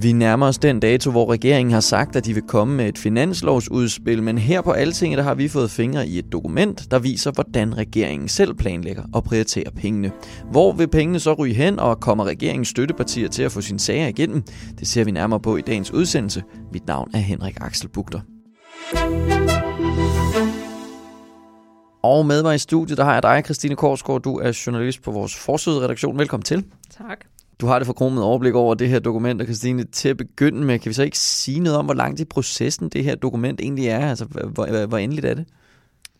Vi nærmer os den dato, hvor regeringen har sagt, at de vil komme med et finanslovsudspil, men her på Altinget der har vi fået fingre i et dokument, der viser, hvordan regeringen selv planlægger og prioriterer pengene. Hvor vil pengene så ryge hen, og kommer regeringens støttepartier til at få sine sager igennem? Det ser vi nærmere på i dagens udsendelse. Mit navn er Henrik Axel Bugter. Og med mig i studiet, der har jeg dig, Christine Korsgaard. Du er journalist på vores forsøgredaktion. Velkommen til. Tak. Du har det forkromet overblik over det her dokument, og Christine, til at begynde med, kan vi så ikke sige noget om, hvor langt i processen det her dokument egentlig er? Altså, hvor, hvor endeligt er det?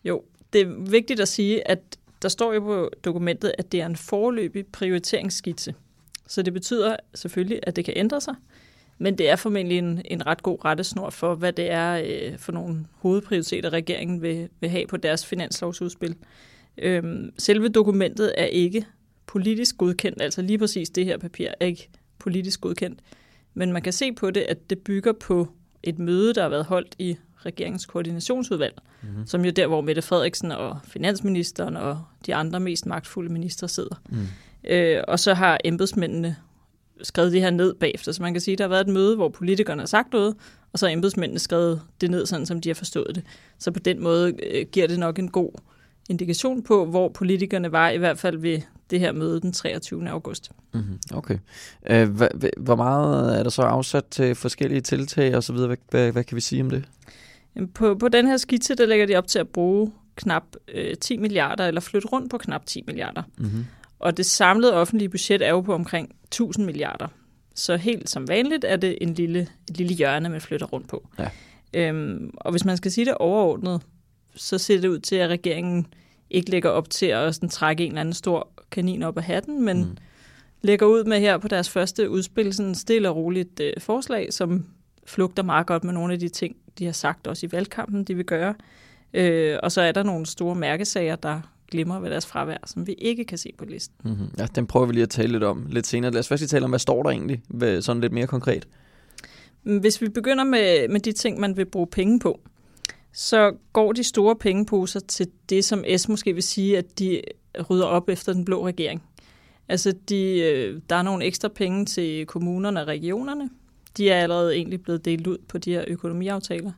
Jo, det er vigtigt at sige, at der står jo på dokumentet, at det er en forløbig prioriteringsskitse. Så det betyder selvfølgelig, at det kan ændre sig, men det er formentlig en, en ret god rettesnor for, hvad det er øh, for nogle hovedprioriteter, regeringen vil, vil have på deres finanslovsudspil. Øhm, selve dokumentet er ikke politisk godkendt, altså lige præcis det her papir er ikke politisk godkendt. Men man kan se på det, at det bygger på et møde, der har været holdt i regeringens koordinationsudvalg, mm-hmm. som jo der, hvor Mette Frederiksen og finansministeren og de andre mest magtfulde ministre sidder. Mm. Øh, og så har embedsmændene skrevet det her ned bagefter. Så man kan sige, at der har været et møde, hvor politikerne har sagt noget, og så har embedsmændene skrevet det ned, sådan som de har forstået det. Så på den måde øh, giver det nok en god indikation på, hvor politikerne var, i hvert fald ved det her møde den 23. august. Mm-hmm. Okay. Øh, hvor meget er der så afsat til forskellige tiltag og så videre? Hvad, hvad, hvad kan vi sige om det? På, på den her skitse, der lægger de op til at bruge knap øh, 10 milliarder, eller flytte rundt på knap 10 milliarder. Mm-hmm. Og det samlede offentlige budget er jo på omkring 1000 milliarder. Så helt som vanligt er det en lille, et lille hjørne, man flytter rundt på. Ja. Øhm, og hvis man skal sige det overordnet, så ser det ud til, at regeringen ikke lægger op til at sådan, trække en eller anden stor kanin op af hatten, men mm. lægger ud med her på deres første udspil sådan stille og roligt øh, forslag, som flugter meget godt med nogle af de ting, de har sagt også i valgkampen, de vil gøre. Øh, og så er der nogle store mærkesager, der glimmer ved deres fravær, som vi ikke kan se på listen. Mm-hmm. Ja, den prøver vi lige at tale lidt om lidt senere. Lad os først lige tale om, hvad står der egentlig, sådan lidt mere konkret? Hvis vi begynder med, med de ting, man vil bruge penge på, så går de store pengeposer til det, som S måske vil sige, at de rydder op efter den blå regering. Altså, de, øh, der er nogle ekstra penge til kommunerne og regionerne. De er allerede egentlig blevet delt ud på de her økonomiaftaler.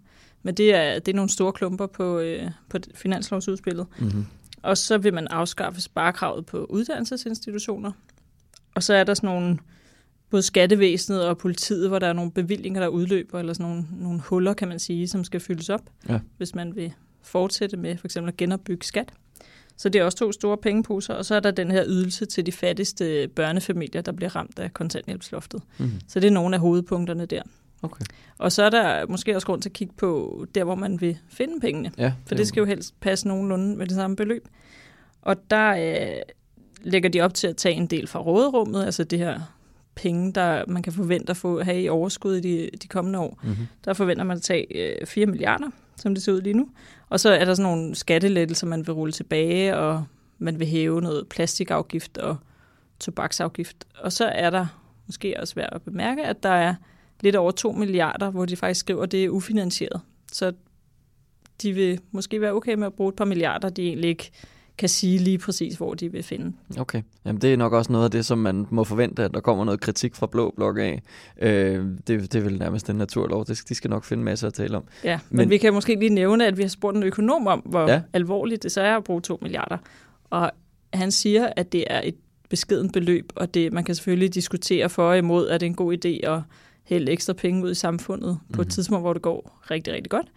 Men det er, det er nogle store klumper på, øh, på finanslovsudspillet. Mm-hmm. Og så vil man afskaffe sparekravet på uddannelsesinstitutioner. Og så er der sådan nogle, både skattevæsenet og politiet, hvor der er nogle bevillinger, der udløber, eller sådan nogle, nogle huller, kan man sige, som skal fyldes op, ja. hvis man vil fortsætte med for eksempel at genopbygge skat. Så det er også to store pengeposer, og så er der den her ydelse til de fattigste børnefamilier, der bliver ramt af kontanthjælpsloftet. Mm. Så det er nogle af hovedpunkterne der. Okay. Og så er der måske også grund til at kigge på der, hvor man vil finde pengene. Ja, for det skal jo helst passe nogenlunde med det samme beløb. Og der øh, lægger de op til at tage en del fra råderummet, altså det her penge, der man kan forvente at få have i overskud i de, de kommende år. Mm-hmm. Der forventer man at tage øh, 4 milliarder, som det ser ud lige nu. Og så er der sådan nogle skattelettelser, man vil rulle tilbage, og man vil hæve noget plastikafgift og tobaksafgift. Og så er der måske også værd at bemærke, at der er lidt over 2 milliarder, hvor de faktisk skriver, at det er ufinansieret. Så de vil måske være okay med at bruge et par milliarder, de egentlig ikke kan sige lige præcis, hvor de vil finde. Okay. Jamen, det er nok også noget af det, som man må forvente, at der kommer noget kritik fra Blå Blok af. Øh, det, det er vel nærmest en naturlov. Det, de skal nok finde masser at tale om. Ja, men, men vi kan måske lige nævne, at vi har spurgt en økonom om, hvor ja. alvorligt det så er at bruge 2 milliarder. Og han siger, at det er et beskedent beløb, og det, man kan selvfølgelig diskutere for og imod, at det er en god idé at hælde ekstra penge ud i samfundet på mm-hmm. et mhm. tidspunkt, hvor det går rigtig, rigtig godt.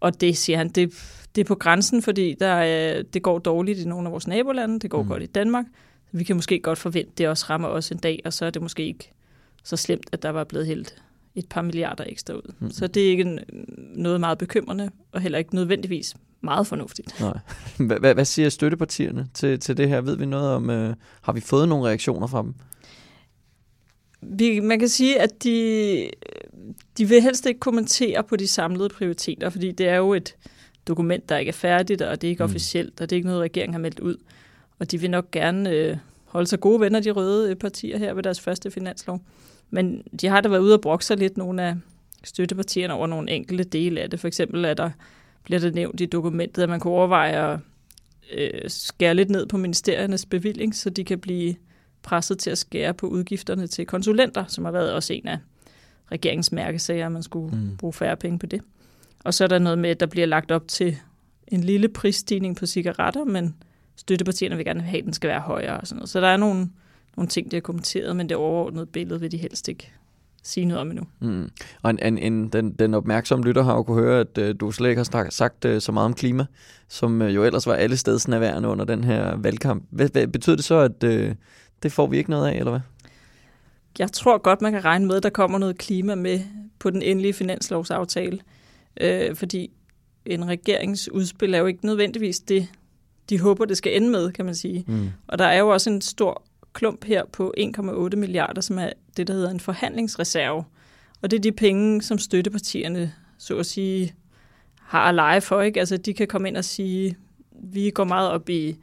Og det siger han, det, det er på grænsen, fordi der er, det går dårligt i nogle af vores nabolande, det går mm. godt i Danmark. Vi kan måske godt forvente, at det også rammer os en dag, og så er det måske ikke så slemt, at der var blevet hældt et par milliarder ekstra ud. Mm. Så det er ikke noget meget bekymrende, og heller ikke nødvendigvis meget fornuftigt. Nej. Hvad, hvad siger støttepartierne til, til det her? Ved vi noget om, øh, har vi fået nogle reaktioner fra dem? Vi, man kan sige, at de, de vil helst ikke kommentere på de samlede prioriteter, fordi det er jo et dokument, der ikke er færdigt, og det er ikke mm. officielt, og det er ikke noget, regeringen har meldt ud. Og de vil nok gerne øh, holde sig gode venner, de røde partier her ved deres første finanslov. Men de har da været ude og brokke sig lidt, nogle af støttepartierne over nogle enkelte dele af det. For eksempel er der, bliver det nævnt i dokumentet, at man kunne overveje at øh, skære lidt ned på ministeriernes bevilling, så de kan blive presset til at skære på udgifterne til konsulenter, som har været også en af regeringens mærkesager, at man skulle mm. bruge færre penge på det. Og så er der noget med, at der bliver lagt op til en lille prisstigning på cigaretter, men støttepartierne vil gerne have, at den skal være højere og sådan noget. Så der er nogle, nogle ting, der er kommenteret, men det overordnede billede vil de helst ikke sige noget om endnu. Mm. Og en, en, en, den, den opmærksomme lytter har jo kunne høre, at uh, du slet ikke har sagt uh, så meget om klima, som uh, jo ellers var alle steds nærværende under den her valgkamp. Hvad, hvad betyder det så, at uh, det får vi ikke noget af, eller hvad? Jeg tror godt, man kan regne med, at der kommer noget klima med på den endelige finanslovsaftale. Øh, fordi en regeringsudspil er jo ikke nødvendigvis det, de håber, det skal ende med, kan man sige. Mm. Og der er jo også en stor klump her på 1,8 milliarder, som er det, der hedder en forhandlingsreserve. Og det er de penge, som støttepartierne, så at sige, har at lege for. Ikke? Altså, de kan komme ind og sige, vi går meget op i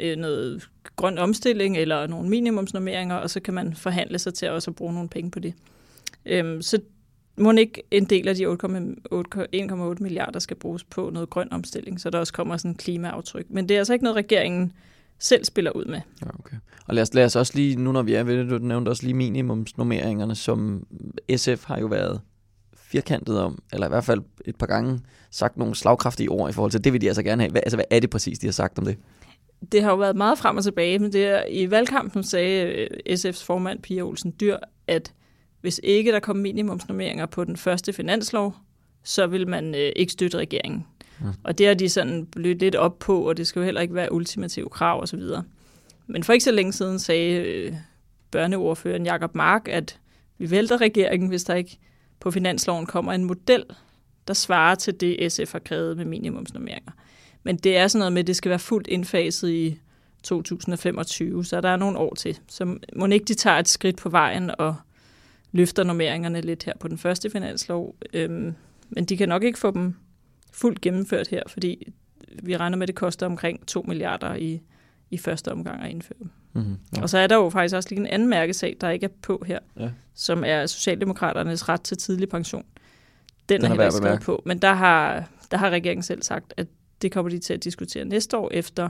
øh, noget grøn omstilling eller nogle minimumsnormeringer, og så kan man forhandle sig til også at bruge nogle penge på det. Øhm, så må ikke en del af de 1,8 milliarder skal bruges på noget grøn omstilling, så der også kommer sådan en klimaaftryk. Men det er altså ikke noget, regeringen selv spiller ud med. Ja, okay. Og lad os, lad os også lige, nu når vi er ved det, du nævnte også lige minimumsnormeringerne, som SF har jo været firkantet om, eller i hvert fald et par gange sagt nogle slagkraftige ord i forhold til, det vil de altså gerne have. Hvad, altså, hvad er det præcis, de har sagt om det? Det har jo været meget frem og tilbage, men det er, i valgkampen sagde øh, SF's formand Pia Olsen Dyr, at hvis ikke der kom minimumsnormeringer på den første finanslov, så vil man øh, ikke støtte regeringen. Ja. Og det har de sådan blødt lidt op på, og det skal jo heller ikke være ultimative krav osv. Men for ikke så længe siden sagde øh, børneordføreren Jakob Mark, at vi vælter regeringen, hvis der ikke på finansloven kommer en model, der svarer til det, SF har krævet med minimumsnormeringer. Men det er sådan noget med, at det skal være fuldt indfaset i 2025, så der er nogle år til. Så må ikke de tager et skridt på vejen og løfter normeringerne lidt her på den første finanslov. Øhm, men de kan nok ikke få dem fuldt gennemført her, fordi vi regner med, at det koster omkring 2 milliarder i, i første omgang at indføre dem. Mm-hmm, ja. Og så er der jo faktisk også lige en anden mærkesag, der ikke er på her, ja. som er Socialdemokraternes ret til tidlig pension. Den, Den er heller ikke på, men der har, der har regeringen selv sagt, at det kommer de til at diskutere næste år efter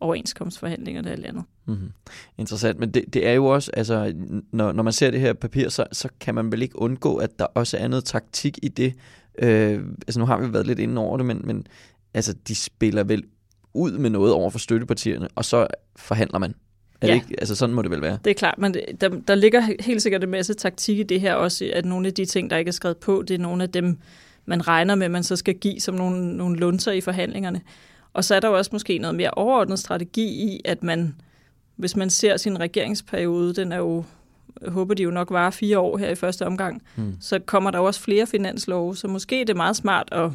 overenskomstforhandlingerne er landet. Mm-hmm. Interessant, men det, det er jo også, altså, når, når man ser det her papir, så, så kan man vel ikke undgå, at der også er noget taktik i det. Øh, altså nu har vi været lidt inde over det, men, men altså, de spiller vel ud med noget over for støttepartierne, og så forhandler man. Er ja. det ikke? Altså sådan må det vel være. Det er klart, men der, der ligger helt sikkert en masse taktik i det her også, at nogle af de ting, der ikke er skrevet på, det er nogle af dem, man regner med, man så skal give som nogle, nogle lunser i forhandlingerne. Og så er der jo også måske noget mere overordnet strategi i, at man, hvis man ser sin regeringsperiode, den er jo, jeg håber de jo nok var fire år her i første omgang, mm. så kommer der også flere finanslove, så måske er det meget smart at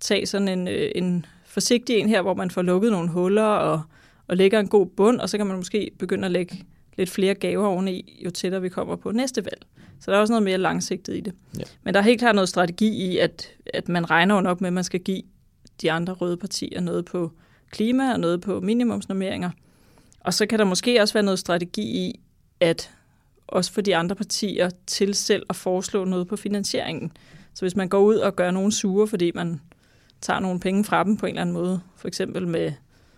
tage sådan en, øh, en forsigtig en her, hvor man får lukket nogle huller og, og lægger en god bund, og så kan man måske begynde at lægge lidt flere gaver oveni, jo tættere vi kommer på næste valg. Så der er også noget mere langsigtet i det. Ja. Men der er helt klart noget strategi i, at, at man regner jo nok med, at man skal give de andre røde partier noget på klima og noget på minimumsnormeringer. Og så kan der måske også være noget strategi i, at også for de andre partier til selv at foreslå noget på finansieringen. Så hvis man går ud og gør nogen sure, fordi man tager nogle penge fra dem på en eller anden måde, for eksempel med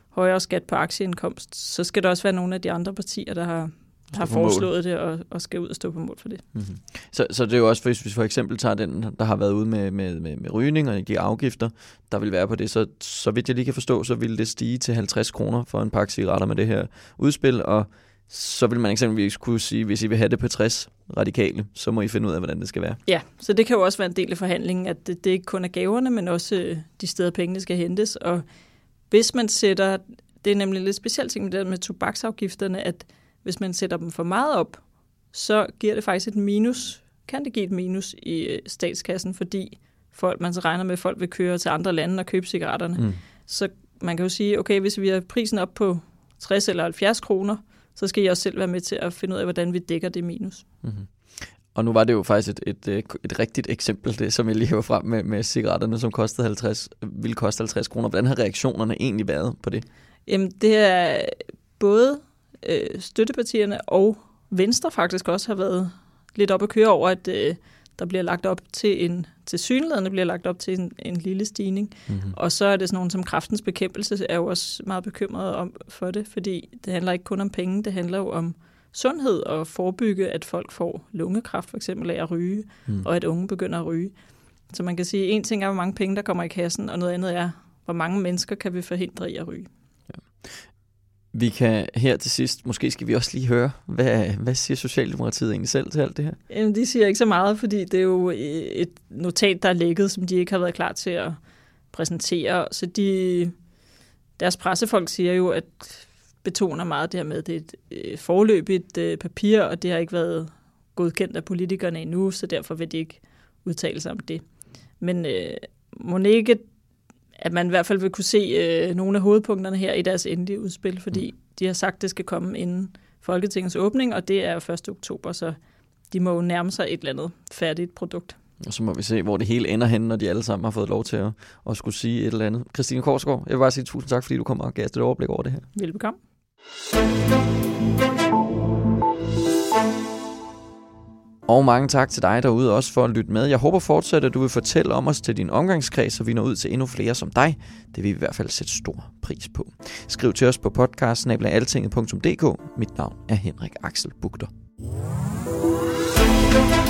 højere skat på aktieindkomst, så skal der også være nogle af de andre partier, der har har foreslået det og, og skal ud og stå på mål for det. Mm-hmm. Så, så det er jo også, hvis vi for eksempel tager den, der har været ude med, med, med, med rygning og de afgifter, der vil være på det, så, så vidt jeg lige kan forstå, så vil det stige til 50 kroner for en pakke cigaretter med det her udspil, og så vil man eksempelvis kunne sige, hvis I vil have det på 60 radikale, så må I finde ud af, hvordan det skal være. Ja, så det kan jo også være en del af forhandlingen, at det, det ikke kun er gaverne, men også øh, de steder, pengene skal hentes. Og hvis man sætter, det er nemlig lidt specielt ting med det med tobaksafgifterne, at hvis man sætter dem for meget op, så giver det faktisk et minus kan det give et minus i øh, statskassen, fordi folk, man så regner med, at folk vil køre til andre lande og købe cigaretterne. Mm. Så man kan jo sige, okay, hvis vi har prisen op på 60 eller 70 kroner, så skal I også selv være med til at finde ud af, hvordan vi dækker det minus. Mm-hmm. Og nu var det jo faktisk et, et, et, et rigtigt eksempel, det som jeg lige hæver frem med, med cigaretterne, som kostede 50, ville koste 50 kroner. Hvordan har reaktionerne egentlig været på det? Jamen, det er både øh, støttepartierne og Venstre faktisk også har været lidt op at køre over, at øh, der bliver lagt op til en, til synlædende bliver lagt op til en, en lille stigning. Mm-hmm. Og så er det sådan nogen som kraftens bekæmpelse, er jo også meget bekymret om for det, fordi det handler ikke kun om penge, det handler jo om sundhed og forebygge, at folk får lungekræft for eksempel af at ryge, mm. og at unge begynder at ryge. Så man kan sige, at en ting er, hvor mange penge der kommer i kassen, og noget andet er, hvor mange mennesker kan vi forhindre i at ryge. Ja. Vi kan her til sidst, måske skal vi også lige høre, hvad, hvad siger Socialdemokratiet egentlig selv til alt det her? Jamen, de siger ikke så meget, fordi det er jo øh, et notat, der er lækket, som de ikke har været klar til at præsentere. Så de, deres pressefolk siger jo, at betoner meget det her med, at det er et øh, forløbigt øh, papir, og det har ikke været godkendt af politikerne endnu, så derfor vil de ikke udtale sig om det. Men øh, må ikke, at man i hvert fald vil kunne se øh, nogle af hovedpunkterne her i deres endelige udspil, fordi mm. de har sagt, at det skal komme inden Folketingets åbning, og det er 1. oktober, så de må jo nærme sig et eller andet færdigt produkt. Og så må vi se, hvor det hele ender hen, når de alle sammen har fået lov til at, at skulle sige et eller andet. Christine Korsgaard, jeg vil bare sige tusind tak, fordi du kom og gav os et overblik over det her. Velbekomme. Og mange tak til dig derude også for at lytte med. Jeg håber fortsat, at du vil fortælle om os til din omgangskreds, så vi når ud til endnu flere som dig. Det vil vi i hvert fald sætte stor pris på. Skriv til os på podcast Mit navn er Henrik Axel Bugter. thank you